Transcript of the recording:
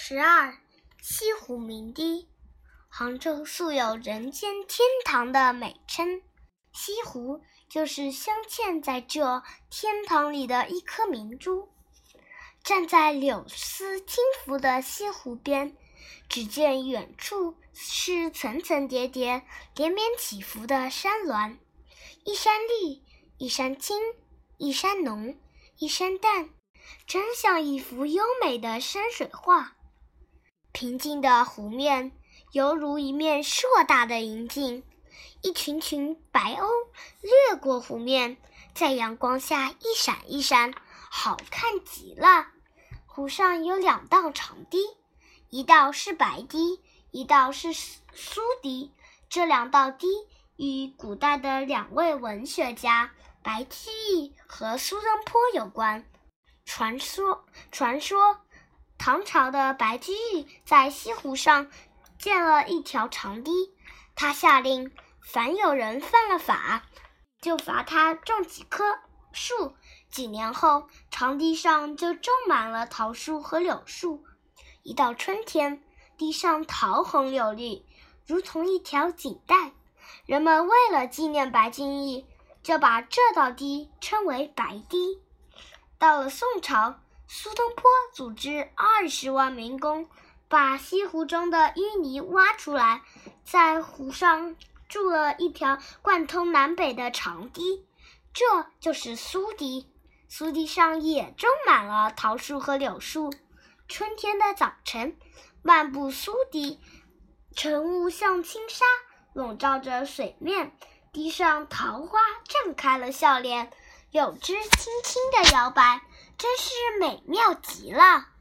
十二，西湖名堤。杭州素有“人间天堂”的美称，西湖就是镶嵌在这天堂里的一颗明珠。站在柳丝轻拂的西湖边，只见远处是层层叠叠、连绵起伏的山峦，一山绿，一山青，一山浓，一山淡，真像一幅优美的山水画。平静的湖面。犹如一面硕大的银镜，一群群白鸥掠过湖面，在阳光下一闪一闪，好看极了。湖上有两道长堤，一道是白堤，一道是苏堤。这两道堤与古代的两位文学家白居易和苏东坡有关。传说，传说，唐朝的白居易在西湖上。建了一条长堤，他下令，凡有人犯了法，就罚他种几棵树。几年后，长堤上就种满了桃树和柳树。一到春天，堤上桃红柳绿，如同一条锦带。人们为了纪念白居易，就把这道堤称为白堤。到了宋朝，苏东坡组织二十万民工。把西湖中的淤泥挖出来，在湖上筑了一条贯通南北的长堤，这就是苏堤。苏堤上也种满了桃树和柳树。春天的早晨，漫步苏堤，晨雾像轻纱，笼罩着水面。堤上桃花绽开了笑脸，柳枝轻轻地摇摆，真是美妙极了。